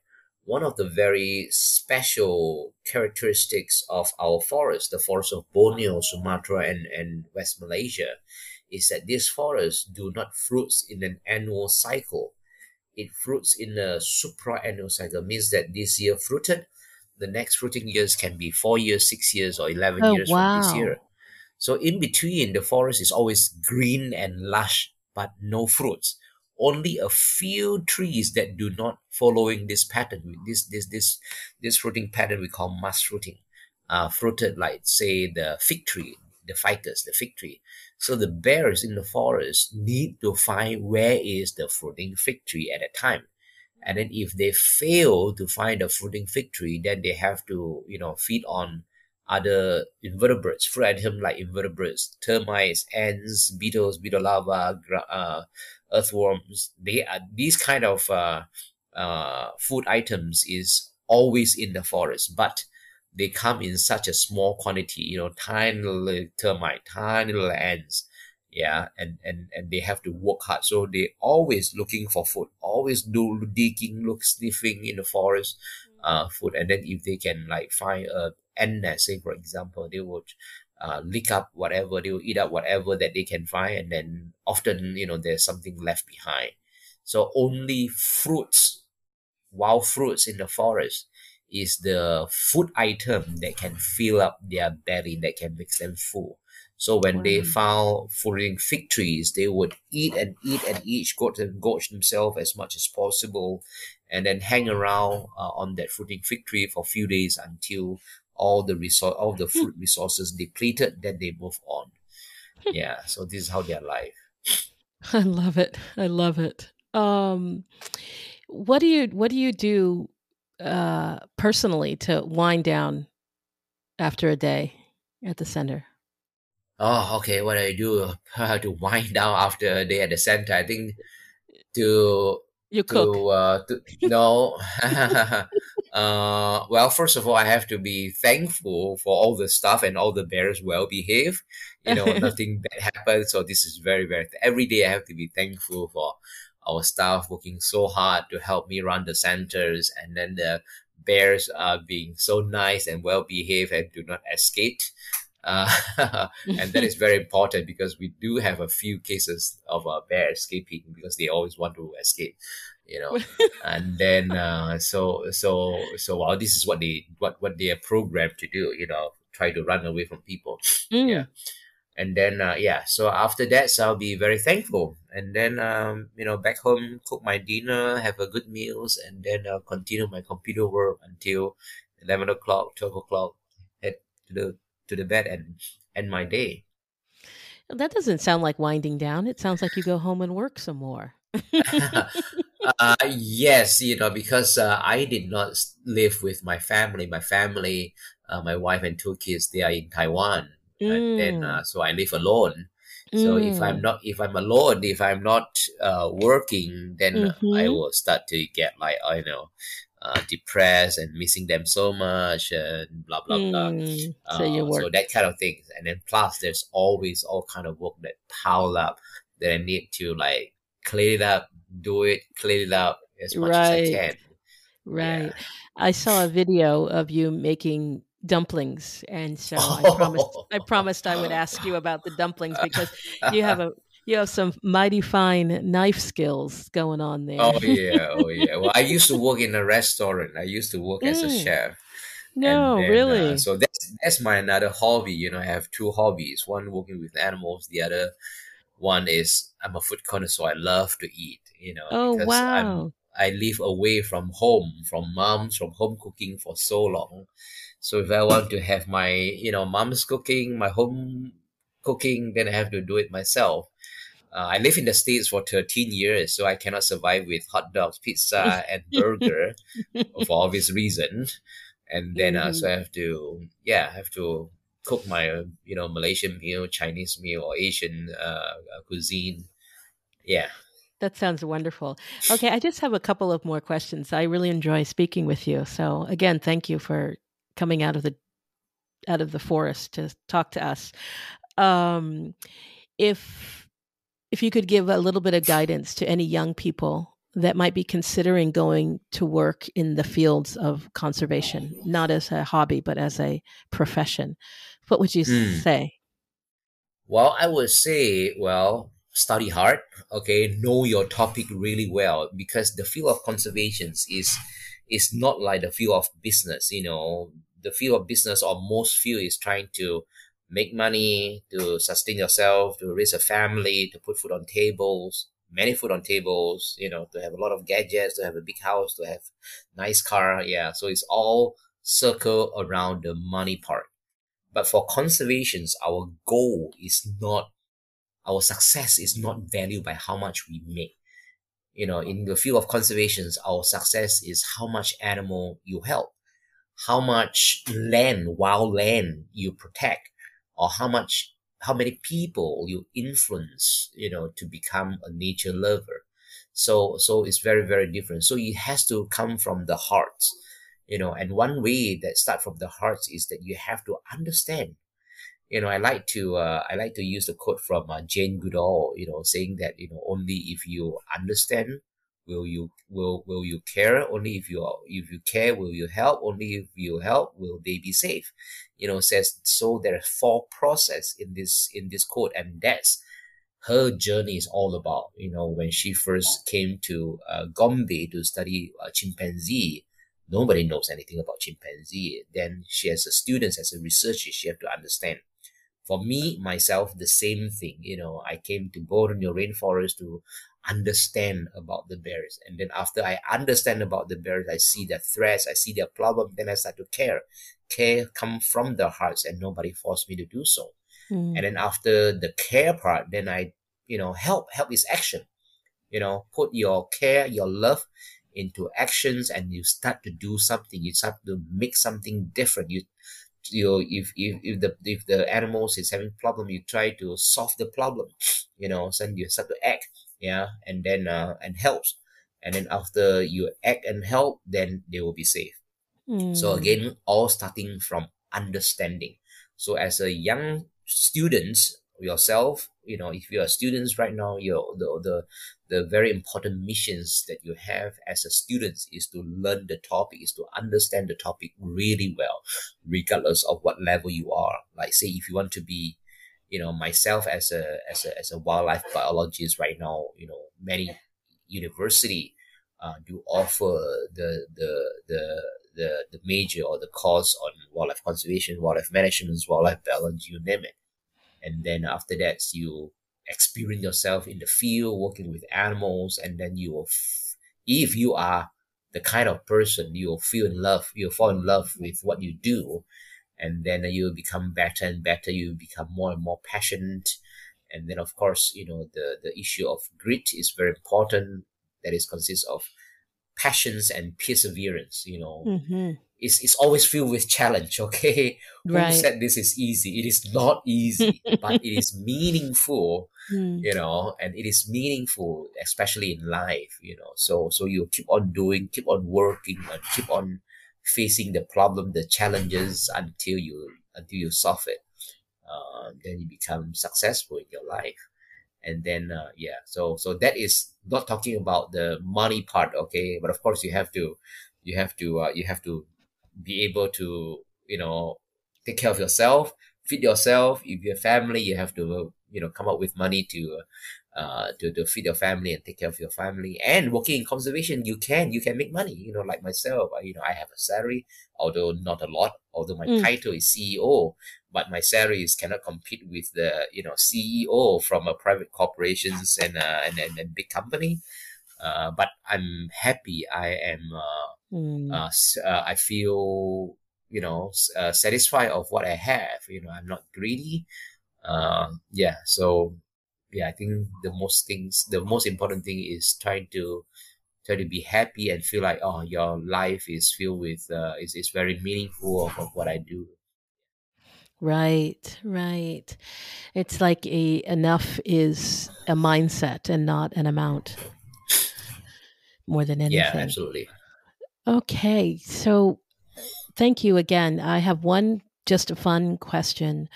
One of the very special characteristics of our forest, the forest of Borneo, Sumatra, and, and West Malaysia, is that these forests do not fruits in an annual cycle. It fruits in a supra-annual cycle, means that this year fruited, the next fruiting years can be four years, six years, or 11 Oh, years from this year. So in between, the forest is always green and lush, but no fruits. Only a few trees that do not following this pattern, this this this this fruiting pattern we call mass fruiting, uh, fruited like say the fig tree, the ficus, the fig tree. So the bears in the forest need to find where is the fruiting fig tree at a time. And then if they fail to find a fruiting fig tree, then they have to, you know, feed on other invertebrates, fruit items like invertebrates, termites, ants, beetles, beetle larvae, uh, earthworms. They are these kind of uh, uh, food items is always in the forest, but they come in such a small quantity. You know, tiny little termite, tiny little ants. Yeah, and, and and they have to work hard, so they always looking for food, always do digging, look sniffing in the forest, uh, food, and then if they can like find a ant nest, say for example, they would uh, lick up whatever they will eat up whatever that they can find, and then often you know there's something left behind. So only fruits, wild fruits in the forest, is the food item that can fill up their belly, that can make them full. So when they found fruiting fig trees, they would eat and eat and eat, gorge, and gorge themselves as much as possible, and then hang around uh, on that fruiting fig tree for a few days until all the resource, all the food resources depleted. Then they move on. Yeah, so this is how they are life. I love it. I love it. Um, what do you What do you do uh, personally to wind down after a day at the center? Oh, okay. What do I do to wind down after a day at the center, I think to You cook. to uh to no. Uh well first of all i have to be thankful for all the stuff and all the bears well behaved. You know nothing bad happened so this is very very every day i have to be thankful for our staff working so hard to help me run the centers and then the bears are being so nice and well behaved and do not escape uh, and that is very important because we do have a few cases of uh, bear escaping because they always want to escape you know. And then uh, so so so well this is what they what what they are programmed to do you know try to run away from people. Mm. yeah. And then uh, yeah so after that so i'll be very thankful. And then um, you know back home cook my dinner have a good meals and then uh, continue my computer work until 11 o'clock 12 o'clock head to the to the bed and end my day That doesn't sound like winding down. It sounds like you go home and work some more. uh, yes, you know, because uh, I did not live with my family. My family, uh, my wife and two kids, they are in Taiwan, and then Mm. uh, so I live alone. So if I'm Mm. not, if I'm alone, if I'm not uh, working, then I Mhm. will start to get like I know, uh, depressed and missing them so much and blah blah blah. Mm. So Uh, so that kind of things, and then plus there's always all kind of work that pile up that I need to like clean it up, do it, clean it up as much as I can. Right. Yeah. I saw a video of you making dumplings, and so I promised I promised I would ask you about the dumplings because you have a you have some mighty fine knife skills going on there. oh yeah, oh yeah. Well, I used to work in a restaurant. I used to work as a Mm. chef. no, then, really. Uh, so that's that's my another hobby. You know, I have two hobbies. One working with animals. The other one is I'm a food connoisseur. I love to eat. You know, oh because I'm wow. I live away from home, from moms, from home cooking for so long. So if I want to have my, you know, mom's cooking, my home cooking, then I have to do it myself. Uh, I live in the States for 13 years, so I cannot survive with hot dogs, pizza, and burger for obvious reasons. And then uh, so I have to, yeah, I have to cook my, you know, Malaysian meal, Chinese meal, or Asian uh, uh, cuisine. Yeah. That sounds wonderful. Okay, I just have a couple of more questions. I really enjoy speaking with you. So again, thank you for coming out of the out of the forest to talk to us. Um, if if you could give a little bit of guidance to any young people that might be considering going to work in the fields of conservation, not as a hobby, but as a profession, what would you mm. say? Well, I would say, well, study hard, okay, know your topic really well because the field of conservation is is not like the field of business, you know. The field of business or most field is trying to make money, to sustain yourself, to raise a family, to put food on tables many food on tables, you know, to have a lot of gadgets, to have a big house, to have nice car. Yeah. So it's all circle around the money part. But for conservations, our goal is not, our success is not valued by how much we make. You know, in the field of conservations, our success is how much animal you help, how much land, wild land you protect, or how much how many people you influence, you know, to become a nature lover. So, so it's very, very different. So it has to come from the heart, you know, and one way that start from the heart is that you have to understand. You know, I like to, uh, I like to use the quote from uh, Jane Goodall, you know, saying that, you know, only if you understand will you will will you care? Only if you if you care will you help? Only if you help will they be safe? You know says so there are four process in this in this code and that's her journey is all about you know when she first came to uh, gombe to study uh, chimpanzee nobody knows anything about chimpanzee. Then she as a student as a researcher she have to understand for me myself the same thing you know i came to borneo rainforest to understand about the bears. And then after I understand about the bears, I see their threats, I see their problem, then I start to care. Care come from the hearts and nobody forced me to do so. Mm. And then after the care part, then I, you know, help, help is action. You know, put your care, your love into actions and you start to do something. You start to make something different. You you if, if if the if the animals is having problem you try to solve the problem you know so you start to act yeah and then uh, and helps and then after you act and help then they will be safe mm. so hmm. again all starting from understanding so as a young students yourself you know if you're students right now you're the, the the very important missions that you have as a student is to learn the topic is to understand the topic really well regardless of what level you are like say if you want to be you know myself as a as a as a wildlife biologist right now you know many university uh, do offer the the the the the major or the course on wildlife conservation, wildlife management, wildlife balance, you name it. And then after that, you experience yourself in the field, working with animals, and then you will, f- if you are the kind of person you will feel in love, you'll fall in love with what you do, and then you'll become better and better you become more and more passionate and then of course you know the the issue of grit is very important that is consists of passions and perseverance you know mm-hmm. It's, it's always filled with challenge okay right. who said this is easy it is not easy but it is meaningful mm. you know and it is meaningful especially in life you know so so you keep on doing keep on working and keep on facing the problem, the challenges until you until you solve it. Uh, then you become successful in your life. And then uh, yeah, so so that is not talking about the money part, okay? But of course you have to you have to uh, you have to be able to you know take care of yourself, feed yourself. If you're family, you have to you know come up with money to uh, to, to feed your family and take care of your family. And working in conservation, you can you can make money. You know, like myself, you know, I have a salary, although not a lot. Although my mm. title is CEO, but my salaries cannot compete with the you know CEO from a private corporations and uh, and, and, and big company. Uh, but I'm happy. I am. Uh, mm. uh, uh, I feel you know uh, satisfied of what I have. You know, I'm not greedy. Uh, yeah. So yeah, I think the most things, the most important thing is trying to try to be happy and feel like oh your life is filled with uh, is is very meaningful of, of what I do. Right, right. It's like a enough is a mindset and not an amount. More than anything. Yeah, absolutely. Okay, so thank you again. I have one just a fun question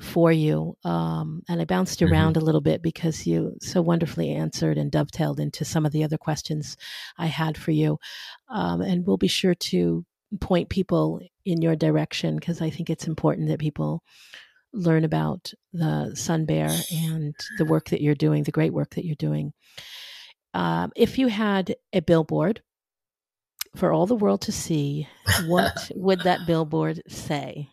for you. Um, and I bounced Mm-hmm. around a little bit because you so wonderfully answered and dovetailed into some of the other questions I had for you. Um, and we'll be sure to point people in your direction because I think it's important that people learn about the Sun Bear and the work that you're doing, the great work that you're doing. Um, if you had a billboard for all the world to see, what would that billboard say?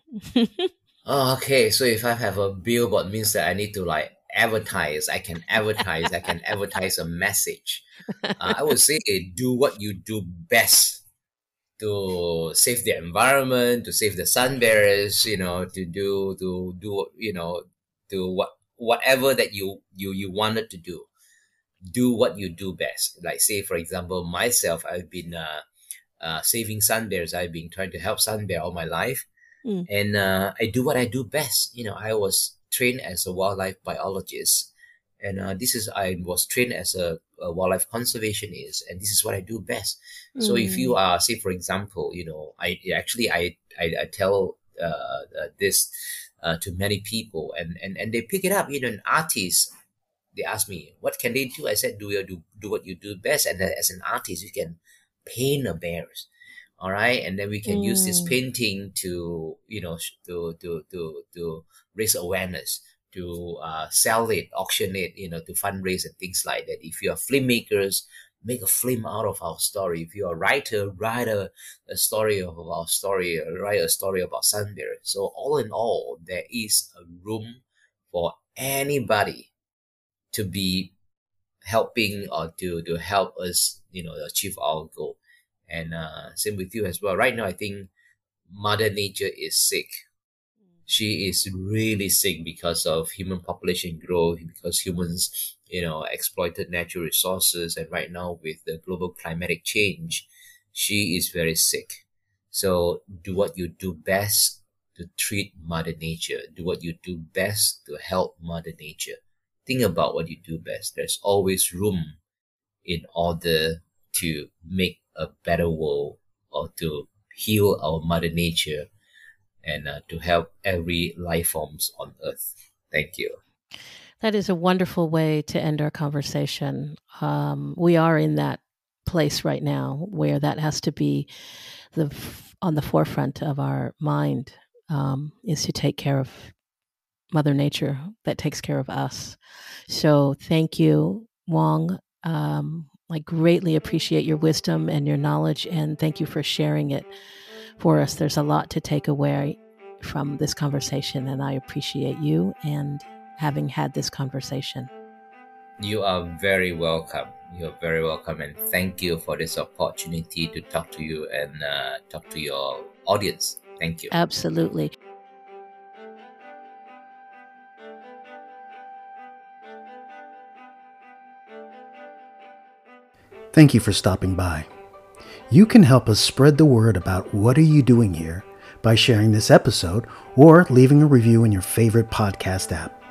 Oh, okay, so if I have a billboard means that I need to like advertise. I can advertise. I can advertise a message. Uh, I would say do what you do best to save the environment, to save the sun bearers. You know, to do to do you know to what whatever that you you you wanted to do. Do what you do best. Like say for example, myself, I've been uh, uh, saving sun bears. I've been trying to help sun bear all my life Mm. and uh, I do what I do best. You know, I was trained as a wildlife biologist, and uh, this is I was trained as a, a wildlife conservationist, and this is what I do best. So if you are, say, for example, you know, I actually I I, I tell uh, uh, this uh, to many people, and, and and they pick it up. You know, an artist. They ask me, "What can they do?" I said, "Do you do do what you do best?" And as an artist, you can paint a bears all right? And then we can use this Mm. painting to you know to to to to raise awareness to uh, sell it auction it you know to fundraise and things like that. If you are filmmakers make a film out of our story. If you're a writer write a, a story of our story write a story about sunbear. So all in all there is a room for anybody to be helping or to to help us you know achieve our goal and uh, same with you as well. Right now, I think Mother Nature is sick. She is really sick because of human population growth, because humans, you know, exploited natural resources, and right now with the global climatic change, she is very sick. So do what you do best to treat Mother Nature. Do what you do best to help Mother Nature. Think about what you do best. There's always room in order to make a better world or to heal our mother nature and uh, to help every life forms on earth thank you That is a wonderful way to end our conversation. Um, we are in that place right now where that has to be the on the forefront of our mind um, is to take care of Mother Nature that takes care of us. So thank you, Wong. Um, I greatly appreciate your wisdom and your knowledge, and thank you for sharing it for us. There's a lot to take away from this conversation, and I appreciate you and having had this conversation. you are very welcome you're very welcome and thank you for this opportunity to talk to you and uh, talk to your audience thank you Absolutely. Thank you for stopping by. You can help us spread the word about what are you doing here by sharing this episode or leaving a review in your favorite podcast app.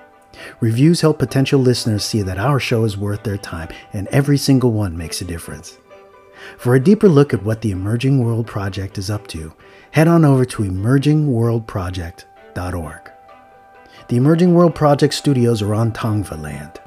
Reviews help potential listeners see that our show is worth their time and every single one makes a difference. For a deeper look at what the Emerging World Project is up to, head on over to emergingworldproject.org. The Emerging World Project studios are on Tongva land.